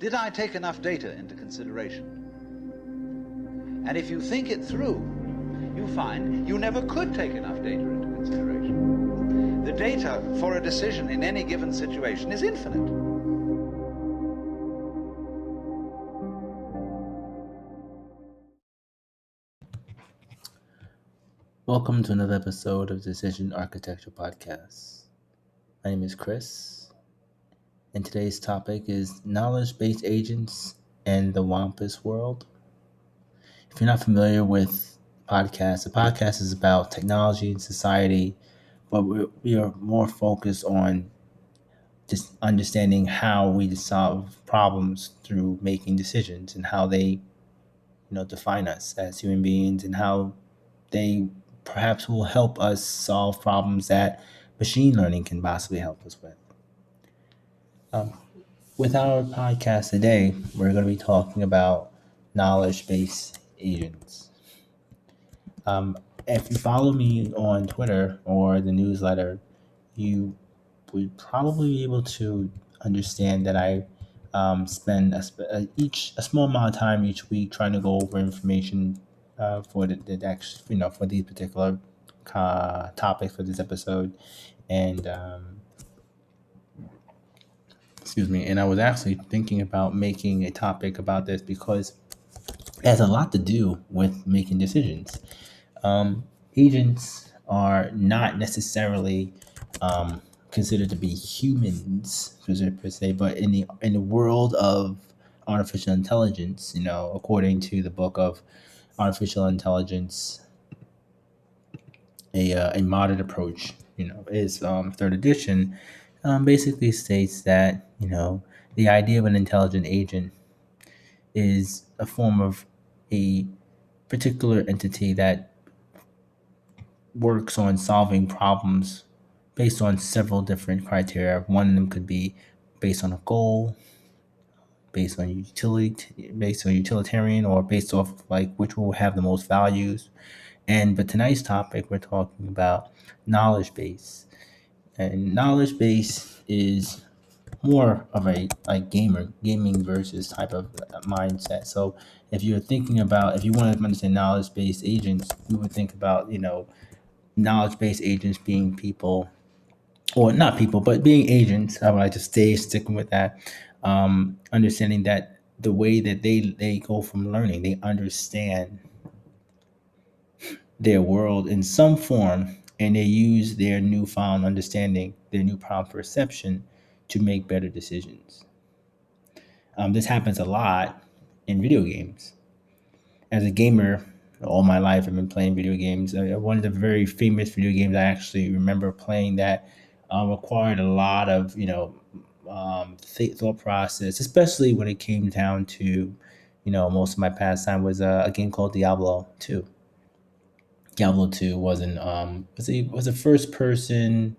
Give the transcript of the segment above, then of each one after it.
Did I take enough data into consideration? And if you think it through, you find you never could take enough data into consideration. The data for a decision in any given situation is infinite. Welcome to another episode of Decision Architecture Podcast. My name is Chris, and today's topic is knowledge based agents and the Wumpus world. If you're not familiar with podcasts, the podcast is about technology and society, but we are more focused on just understanding how we solve problems through making decisions and how they, you know, define us as human beings and how they perhaps will help us solve problems that machine learning can possibly help us with. Um, with our podcast today, we're going to be talking about knowledge based agents. Um, if you follow me on Twitter or the newsletter, you would probably be able to understand that I um, spend a, a, each a small amount of time each week trying to go over information uh, for the, the next, you know, for these particular uh, topics for this episode, and um, excuse me, and I was actually thinking about making a topic about this because it has a lot to do with making decisions. Um, agents are not necessarily um, considered to be humans per se, but in the in the world of artificial intelligence, you know, according to the book of artificial intelligence, a, uh, a modern approach, you know, is um, third edition, um, basically states that, you know, the idea of an intelligent agent is a form of a particular entity that works on solving problems based on several different criteria. One of them could be based on a goal, based on utility based on utilitarian or based off like which will have the most values and but tonight's topic we're talking about knowledge base and knowledge base is more of a like gamer gaming versus type of mindset. So if you're thinking about if you want to understand knowledge based agents we would think about you know knowledge based agents being people or not people but being agents. I would like to stay sticking with that. Um, understanding that the way that they they go from learning, they understand their world in some form, and they use their newfound understanding, their new newfound perception, to make better decisions. Um, this happens a lot in video games. As a gamer, all my life I've been playing video games. Uh, one of the very famous video games I actually remember playing that uh, required a lot of you know um, th- thought process, especially when it came down to, you know, most of my pastime was a, a game called Diablo 2. Diablo 2 wasn't, um, was a, was a first person,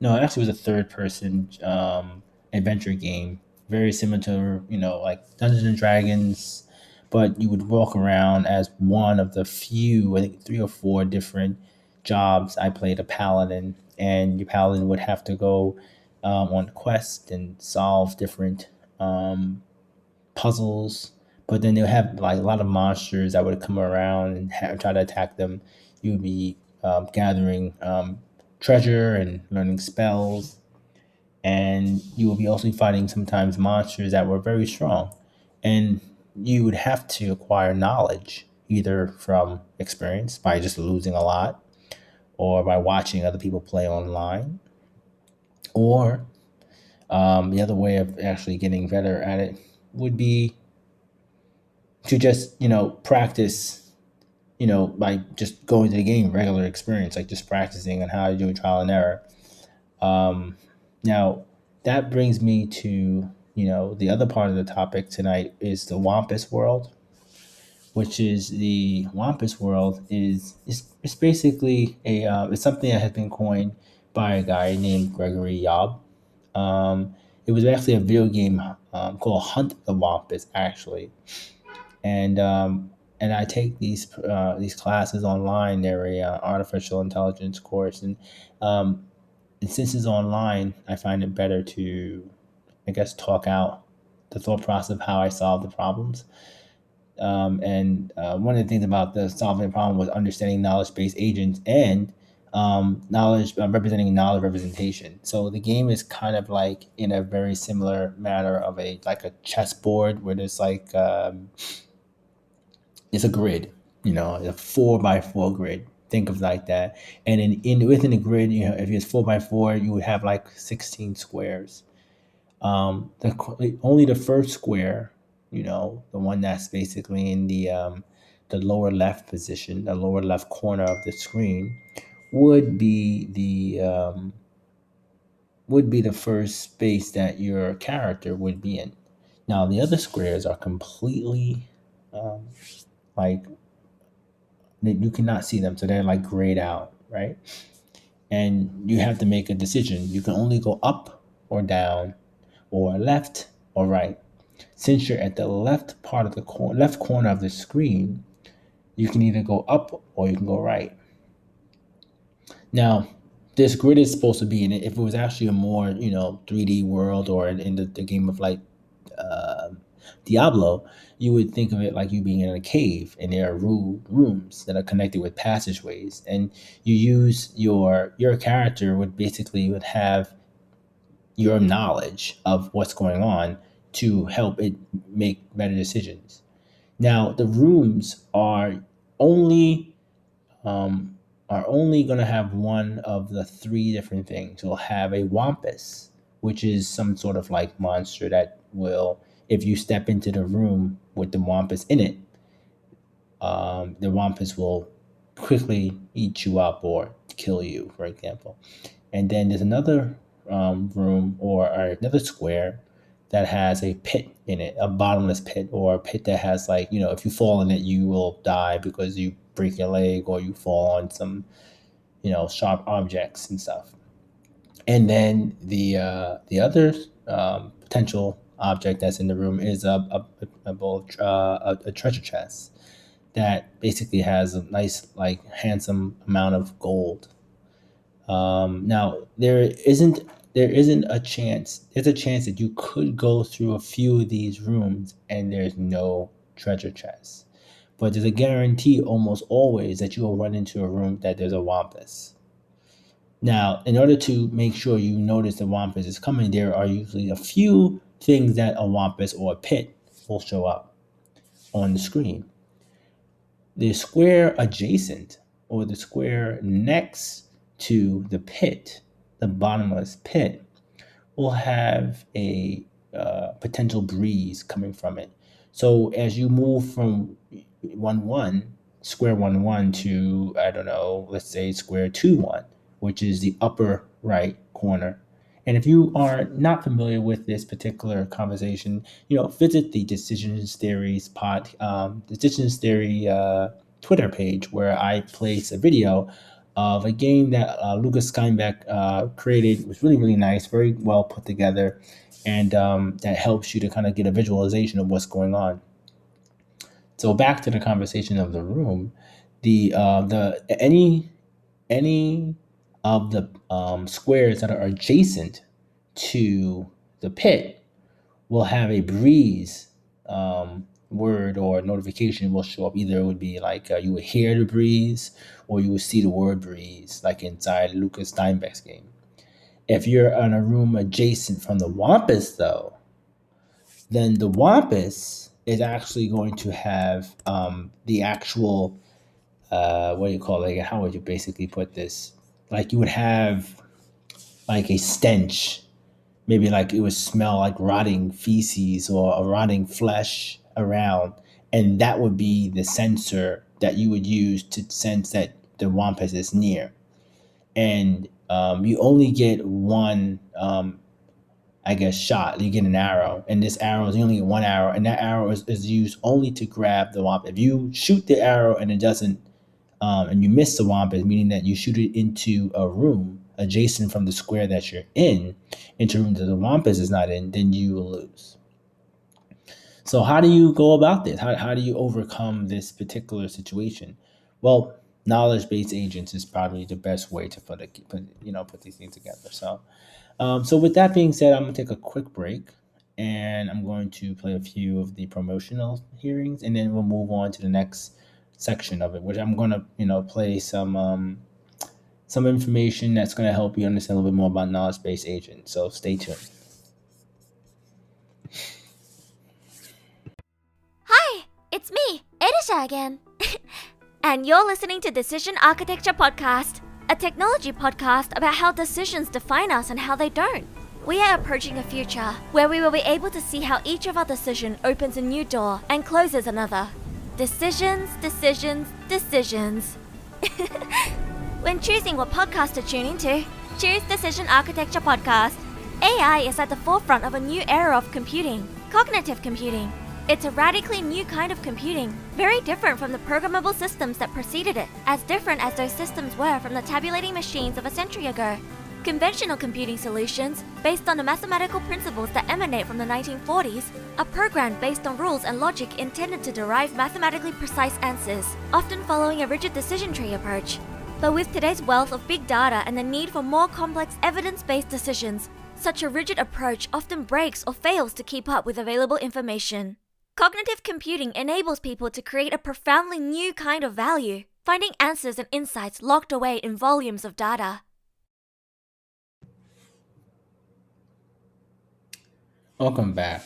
no, it actually was a third person um, adventure game, very similar to, you know, like Dungeons and Dragons, but you would walk around as one of the few, I think three or four different jobs. I played a paladin, and your paladin would have to go um, on quest and solve different um, puzzles. But then they'll have like a lot of monsters that would come around and try to attack them. You would be um, gathering um, treasure and learning spells, and you will be also fighting sometimes monsters that were very strong. And you would have to acquire knowledge either from experience by just losing a lot or by watching other people play online or um, the other way of actually getting better at it would be to just, you know, practice, you know, by just going to the game, regular experience, like just practicing on how to do trial and error. Um, now, that brings me to, you know, the other part of the topic tonight is the Wumpus world, which is the Wumpus world is, is, is basically a, uh, it's something that has been coined by a guy named Gregory Yob. Um, it was actually a video game um, called Hunt the Wumpus, actually, and um, and I take these uh, these classes online. They're a uh, artificial intelligence course, and um, and since it's online, I find it better to, I guess, talk out the thought process of how I solve the problems. Um, and uh, one of the things about the solving the problem was understanding knowledge based agents and um, knowledge uh, representing knowledge representation. So the game is kind of like in a very similar manner of a like a chessboard where there's like um, it's a grid, you know, a four by four grid. Think of like that, and in, in within the grid, you know, if it's four by four, you would have like sixteen squares. Um, the only the first square, you know, the one that's basically in the um, the lower left position, the lower left corner of the screen, would be the um, would be the first space that your character would be in. Now the other squares are completely um, like you cannot see them, so they're like grayed out, right? And you have to make a decision. You can only go up or down, or left or right. Since you're at the left part of the cor- left corner of the screen, you can either go up or you can go right. Now, this grid is supposed to be in it. If it was actually a more, you know, 3D world or in, the, the, game of like uh, Diablo, you would think of it like you being in a cave and there are rooms that are connected with passageways. And you use your your character would basically would have your knowledge of what's going on to help it make better decisions. Now, the rooms are only um, are only going to have one of the three different things. You'll have a wumpus, which is some sort of like monster that will, if you step into the room with the wumpus in it, um, the wumpus will quickly eat you up or kill you, for example. And then there's another um, room or, or another square that has a pit in it, a bottomless pit, or a pit that has like, you know, if you fall in it, you will die because you break your leg or you fall on some, you know, sharp objects and stuff. And then the uh, the other um, potential object that's in the room is a a, a, a, uh, a treasure chest that basically has a nice, like, handsome amount of gold. Um, now there isn't there isn't a chance. There's a chance that you could go through a few of these rooms and there's no treasure chest but there's a guarantee almost always that you will run into a room that there's a wumpus. Now, in order to make sure you notice the wumpus is coming, there are usually a few things that a wumpus or a pit will show up on the screen. The square adjacent or the square next to the pit, the bottomless pit, will have a uh, potential breeze coming from it. So as you move from one one square one one to I don't know, let's say square two one, which is the upper right corner. And if you are not familiar with this particular conversation, you know, visit the Decisions Theories pod, um, Decisions Theory uh, Twitter page where I place a video of a game that uh, Lucas Steinbeck uh, created. It was really, really nice, very well put together, and um, that helps you to kind of get a visualization of what's going on. So back to the conversation of the room, the uh, the any any of the um, squares that are adjacent to the pit will have a breeze um, word or notification will show up. Either it would be like uh, you would hear the breeze or you would see the word breeze, like inside Lucas Steinbeck's game. If you're in a room adjacent from the Wumpus, though, then the Wumpus is actually going to have um, the actual uh, what do you call it? How would you basically put this? Like you would have like a stench, maybe like it would smell like rotting feces or a rotting flesh around, and that would be the sensor that you would use to sense that the wumpus is near. And um, you only get one um, I guess, shot. You get an arrow, and this arrow is only one arrow, and that arrow is, is used only to grab the wumpus. If you shoot the arrow and it doesn't, um, and you miss the wumpus, meaning that you shoot it into a room adjacent from the square that you're in, into a room that the wumpus is not in, then you will lose. So how do you go about this? How, how do you overcome this particular situation? Well, knowledge-based agents is probably the best way to put, it, put you know put these things together. So um, so with that being said, I'm gonna take a quick break, and I'm going to play a few of the promotional hearings, and then we'll move on to the next section of it, which I'm to, you know, play some um, some information that's to help you understand a little bit more about knowledge-based agents. So stay tuned. Hi, it's me, Edisha again. and you're listening to Decision Architecture Podcast, a technology podcast about how decisions define us and how they don't. We are approaching a future where we will be able to see how each of our decisions opens a new door and closes another. Decisions, decisions, decisions. when choosing what podcast to tune into, choose Decision Architecture Podcast. AI is at the forefront of a new era of computing, cognitive computing. It's a radically new kind of computing, very different from the programmable systems that preceded it, as different as those systems were from the tabulating machines of a century ago. Conventional computing solutions, based on the mathematical principles that emanate from the 1940s, are programmed based on rules and logic intended to derive mathematically precise answers, often following a rigid decision tree approach. But with today's wealth of big data and the need for more complex evidence based decisions, such a rigid approach often breaks or fails to keep up with available information. Cognitive computing enables people to create a profoundly new kind of value, finding answers and insights locked away in volumes of data. Welcome back.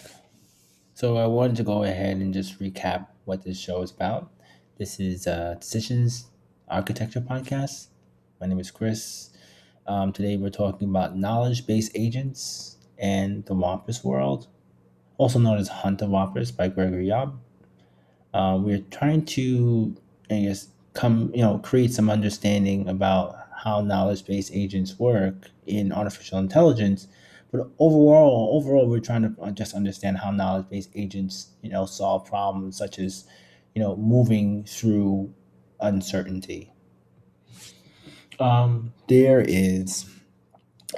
So I wanted to go ahead and just recap what this show is about. This is uh, Decisions Architecture Podcast. My name is Chris. Um, today we're talking about knowledge-based agents and the Wumpus world, also known as Hunt of Wumpus by Gregory Yob. Uh, we're trying to, I guess, come you know create some understanding about how knowledge-based agents work in artificial intelligence but overall, overall, we're trying to uh, just understand how knowledge-based agents, you know, solve problems such as, you know, moving through uncertainty. Um, there is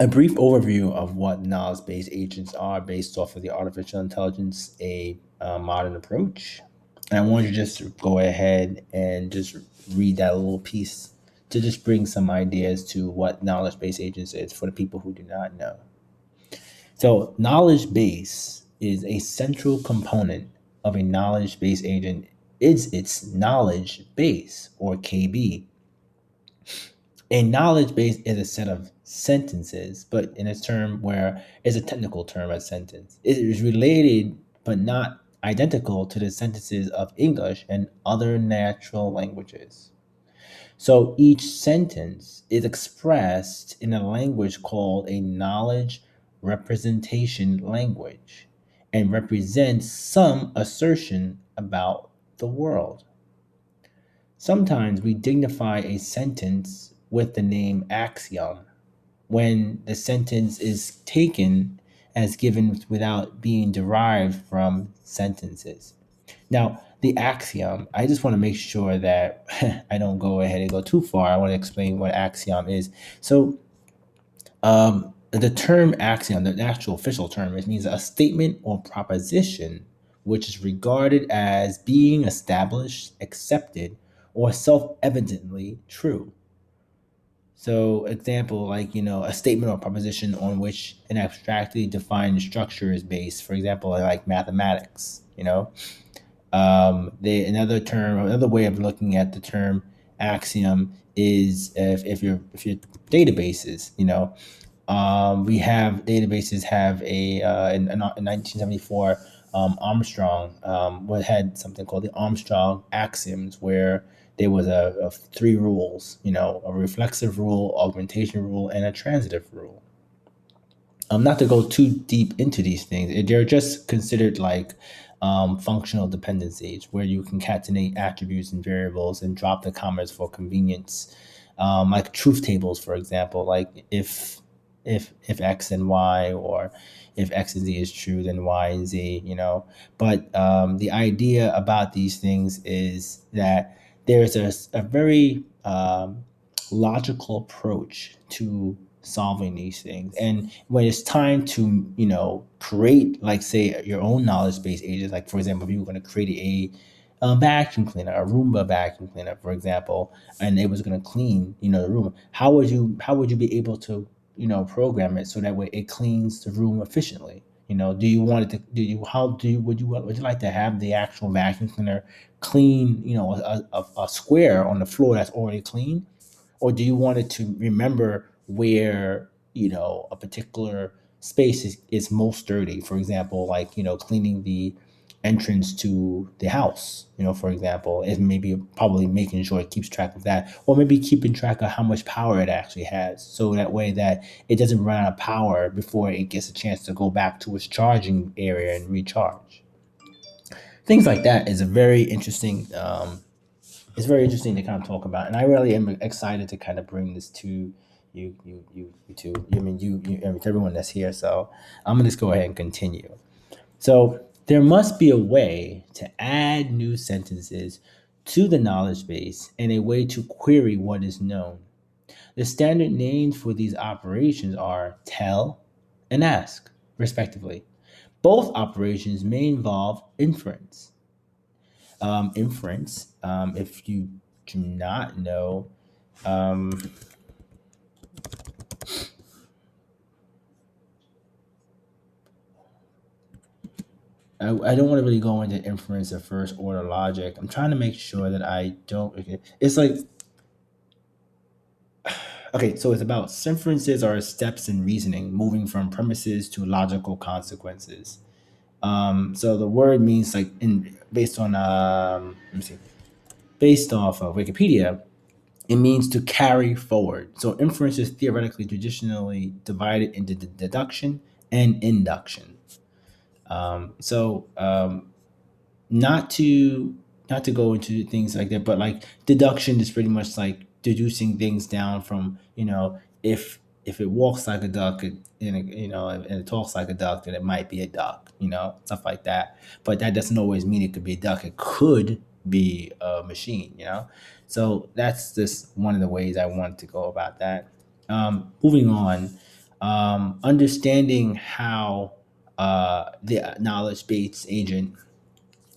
a brief overview of what knowledge-based agents are based off of the artificial intelligence, a uh, modern approach. And I want you to just go ahead and just read that little piece to just bring some ideas to what knowledge-based agents is for the people who do not know. So, knowledge base is a central component of a knowledge base agent is its knowledge base or KB. A knowledge base is a set of sentences, but in a term where it's a technical term a sentence. It is related but not identical to the sentences of English and other natural languages. So each sentence is expressed in a language called a knowledge representation language and represents some assertion about the world. Sometimes we dignify a sentence with the name axiom when the sentence is taken as given without being derived from sentences. Now, the axiom, I just want to make sure that I don't go ahead and go too far. I want to explain what axiom is. So, um, the term axiom, the actual official term, it means a statement or proposition which is regarded as being established, accepted, or self evidently true. So, example like, you know, a statement or proposition on which an abstractly defined structure is based, for example, like mathematics, you know. Um, another term, another way of looking at the term axiom is if, if your if your databases, you know, um, we have databases have a uh, in, in 1974 um, Armstrong um, had something called the Armstrong axioms where there was a, a, three rules, you know, a reflexive rule, augmentation rule, and a transitive rule. Um, not to go too deep into these things, they're just considered like um, functional dependencies where you concatenate attributes and variables and drop the commas for convenience. Um, like truth tables, for example, like if if if X and Y or if X and Z is true, then Y and Z, you know. But um, the idea about these things is that there's a, a very um, logical approach to solving these things. And when it's time to, you know, create, like, say, your own knowledge based agents, like, for example, if you were going to create a a vacuum cleaner, a Roomba vacuum cleaner, for example, and it was going to clean, you know, the room. How would you how would you be able to you know, program it so that way it cleans the room efficiently. You know, do you want it to? Do you how do you would you would you like to have the actual vacuum cleaner clean? You know, a, a, a square on the floor that's already clean, or do you want it to remember where you know a particular space is, is most dirty? For example, like you know, cleaning the entrance to the house, you know, for example, is maybe probably making sure it keeps track of that, or maybe keeping track of how much power it actually has. So that way that it doesn't run out of power before it gets a chance to go back to its charging area and recharge. Things like that is a very interesting um, it's very interesting to kind of talk about. And I really am excited to kind of bring this to you, you, you, you two. I mean, you, you, everyone that's here. So I'm gonna just go ahead and continue. So there must be a way to add new sentences to the knowledge base and a way to query what is known. The standard names for these operations are tell and ask, respectively. Both operations may involve inference. Um, inference, um, if you do not know, um, I, I don't want to really go into inference of first order logic. I'm trying to make sure that I don't. It's like, okay, so it's about inferences are steps in reasoning, moving from premises to logical consequences. Um, so the word means like in based on um, let me see, based off of Wikipedia, it means to carry forward. So inference is theoretically traditionally divided into deduction and induction. Um, so um, not to not to go into things like that, but like deduction is pretty much like deducing things down from you know if if it walks like a duck and it, you know and it talks like a duck, then it might be a duck, you know stuff like that. But that doesn't always mean it could be a duck. It could be a machine, you know. So that's just one of the ways I want to go about that. Um, moving on, um, understanding how uh, the knowledge base agent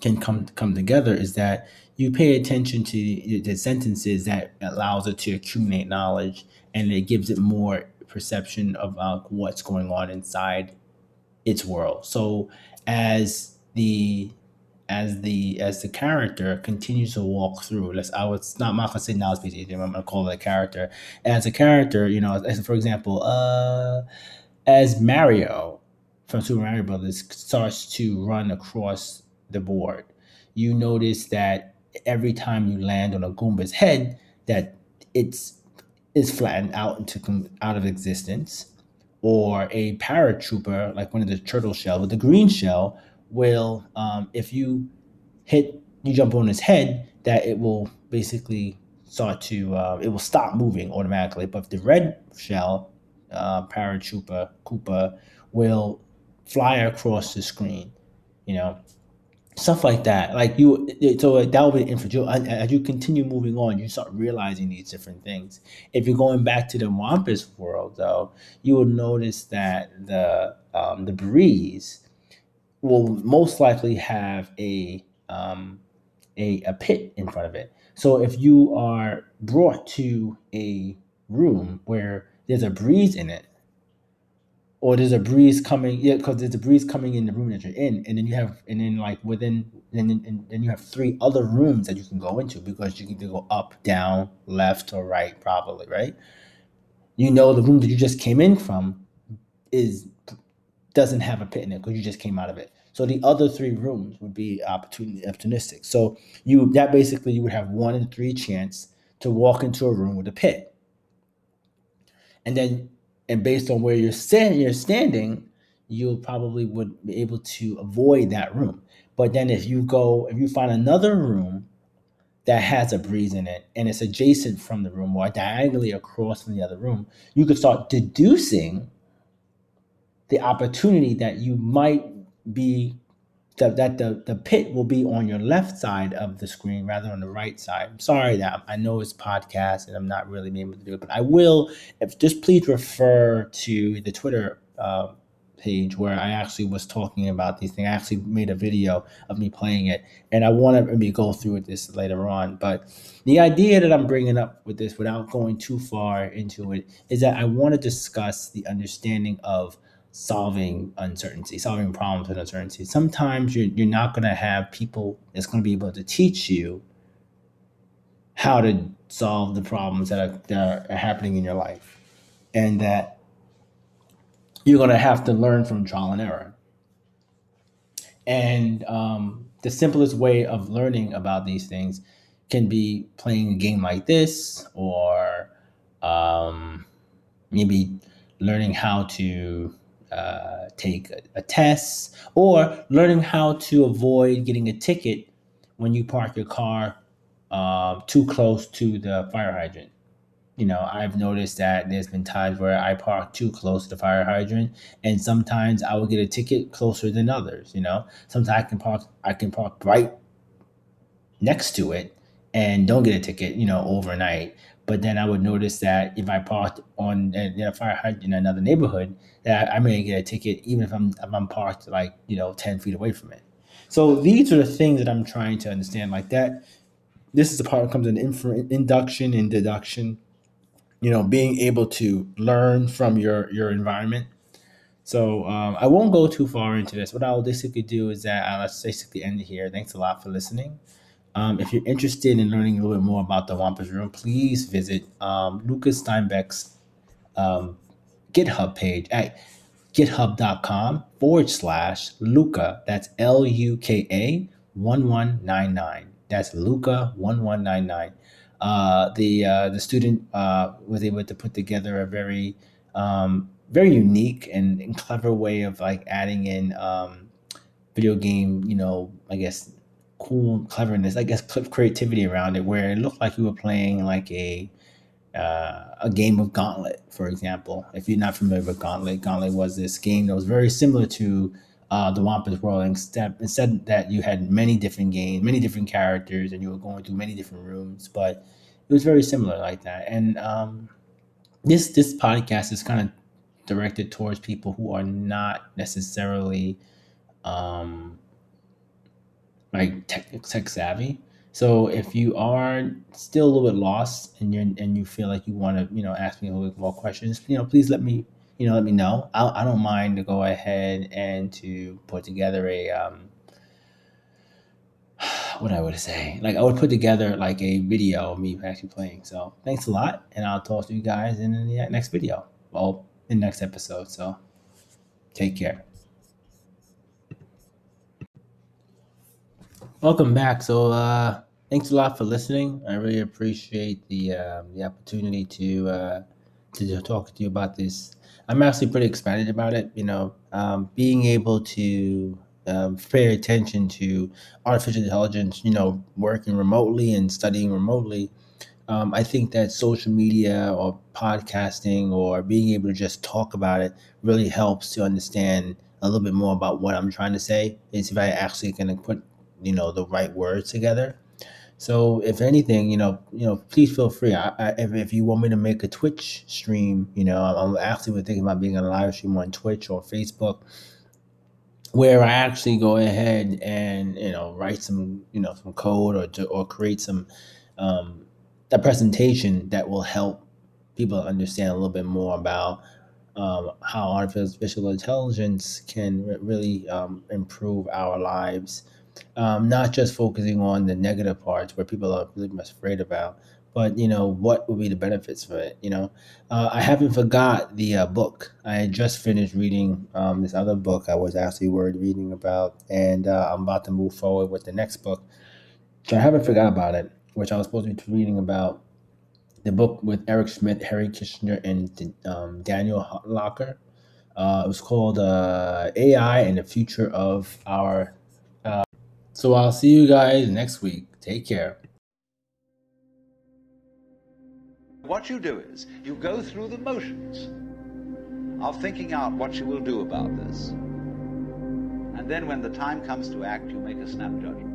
can come come together is that you pay attention to the sentences that allows it to accumulate knowledge and it gives it more perception of uh, what's going on inside its world. So as the as the as the character continues to walk through let's i was not I'm not gonna say knowledge base agent i'm gonna call it a character. As a character you know as, for example uh as mario from Super Mario Brothers starts to run across the board. You notice that every time you land on a Goomba's head, that it's is flattened out into out of existence, or a paratrooper like one of the turtle shell with the green shell will, um, if you hit, you jump on his head, that it will basically start to uh, it will stop moving automatically. But the red shell uh, paratrooper Koopa will fly across the screen, you know, stuff like that. Like you, so that will be inference. As you continue moving on, you start realizing these different things. If you're going back to the Wumpus world, though, you will notice that the um, the breeze will most likely have a um, a, a pit in front of it. So if you are brought to a room where there's a breeze in it, or there's a breeze coming yeah because there's a breeze coming in the room that you're in and then you have and then like within and then, and then you have three other rooms that you can go into because you can go up down left or right probably right? You know the room that you just came in from is doesn't have a pit in it because you just came out of it. So the other three rooms would be opportunistic. So you that basically you would have one in three chance to walk into a room with a pit. And then and based on where you're standing, you're standing, you probably would be able to avoid that room. But then if you go, if you find another room that has a breeze in it and it's adjacent from the room or diagonally across from the other room, you could start deducing the opportunity that you might be that, that the, the pit will be on your left side of the screen rather on the right side. I'm sorry that I know it's podcast and I'm not really able to do it, but I will. If just please refer to the Twitter uh, page where I actually was talking about these things. I actually made a video of me playing it, and I want to maybe go through this later on. But the idea that I'm bringing up with this, without going too far into it, is that I want to discuss the understanding of solving uncertainty, solving problems with uncertainty. Sometimes you're, you're not going to have people that's going to be able to teach you how to solve the problems that are, that are happening in your life. And that you're going to have to learn from trial and error. And um, the simplest way of learning about these things can be playing a game like this or um, maybe learning how to uh, take a, a test or learning how to avoid getting a ticket when you park your car uh, too close to the fire hydrant. You know, I've noticed that there's been times where I park too close to the fire hydrant, and sometimes I will get a ticket closer than others. You know, sometimes I can park I can park right next to it and don't get a ticket. You know, overnight. But then I would notice that if I parked on a fire hydrant in another neighborhood, that I may get a ticket even if I'm if I'm parked like you know ten feet away from it. So these are the things that I'm trying to understand. Like that, this is the part that comes in infer- induction and deduction. You know, being able to learn from your your environment. So um, I won't go too far into this. What I'll basically do is that I'll basically end here. Thanks a lot for listening. Um, if you're interested in learning a little bit more about the Wumpus Room, please visit um, Lucas Steinbeck's um, GitHub page at github.com forward slash Luka. That's L U K A 1199. That's Luka 1199. Uh, the uh, the student uh, was able to put together a very um, very unique and, and, clever way of like adding in um, video game, you know, I guess cool cleverness, I guess creativity around it, where it looked like you were playing like a uh, a game of Gauntlet, for example. If you're not familiar with Gauntlet, Gauntlet was this game that was very similar to uh, the Wumpus World, instead instead that you had many different games, many different characters, and you were going through many different rooms, but it was very similar like that. And um, this this podcast is kind of directed towards people who are not necessarily um, like tech, tech savvy. So if you are still a little bit lost and you and you feel like you want to, you know, ask me a little bit more questions, you know, please let me, you know, let me know. I, I don't mind to go ahead and to put together a, um, what I would say, like I would put together like a video of me actually playing. So thanks a lot, and I'll talk to you guys in the next video. Well, in the next episode. So take care. Welcome back. So, uh, thanks a lot for listening. I really appreciate the uh, the opportunity to uh, to talk to you about this. I'm actually pretty excited about it. You know, um, being able to um, pay attention to artificial intelligence. You know, working remotely and studying remotely. Um, I think that social media or podcasting or being able to just talk about it really helps to understand a little bit more about what I'm trying to say. Is if I actually can put you know the right words together. So if anything, you know, you know, please feel free. I, I, if, if you want me to make a Twitch stream, you know, I'm actually thinking about being a live stream on Twitch or Facebook, where I actually go ahead and you know write some you know some code or to, or create some um, a presentation that will help people understand a little bit more about um, how artificial intelligence can really um, improve our lives um, not just focusing on the negative parts where people are really much afraid about, but you know what would be the benefits for it. You know, uh, I haven't forgot the uh, book. I just finished reading um, this other book I was actually worried reading about, and uh, I'm about to move forward with the next book. So I haven't forgot about it, which I was supposed to be reading about the book with Eric Schmidt, Harry Kissinger, and um, Daniel Locker. Uh, it was called uh, AI and the Future of Our so I'll see you guys next week. Take care. What you do is you go through the motions of thinking out what you will do about this. And then when the time comes to act, you make a snap judgment.